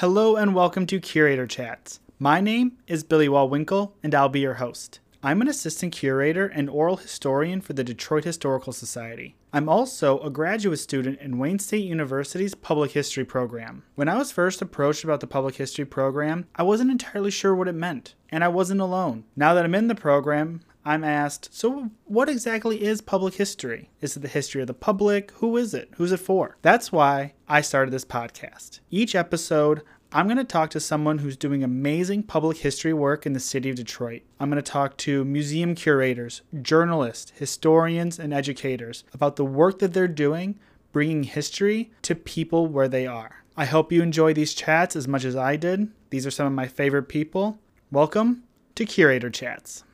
Hello and welcome to Curator Chats. My name is Billy Wall-Winkel and I'll be your host. I'm an assistant curator and oral historian for the Detroit Historical Society. I'm also a graduate student in Wayne State University's Public History program. When I was first approached about the Public History program, I wasn't entirely sure what it meant, and I wasn't alone. Now that I'm in the program, I'm asked, so what exactly is public history? Is it the history of the public? Who is it? Who's it for? That's why I started this podcast. Each episode, I'm going to talk to someone who's doing amazing public history work in the city of Detroit. I'm going to talk to museum curators, journalists, historians, and educators about the work that they're doing bringing history to people where they are. I hope you enjoy these chats as much as I did. These are some of my favorite people. Welcome to Curator Chats.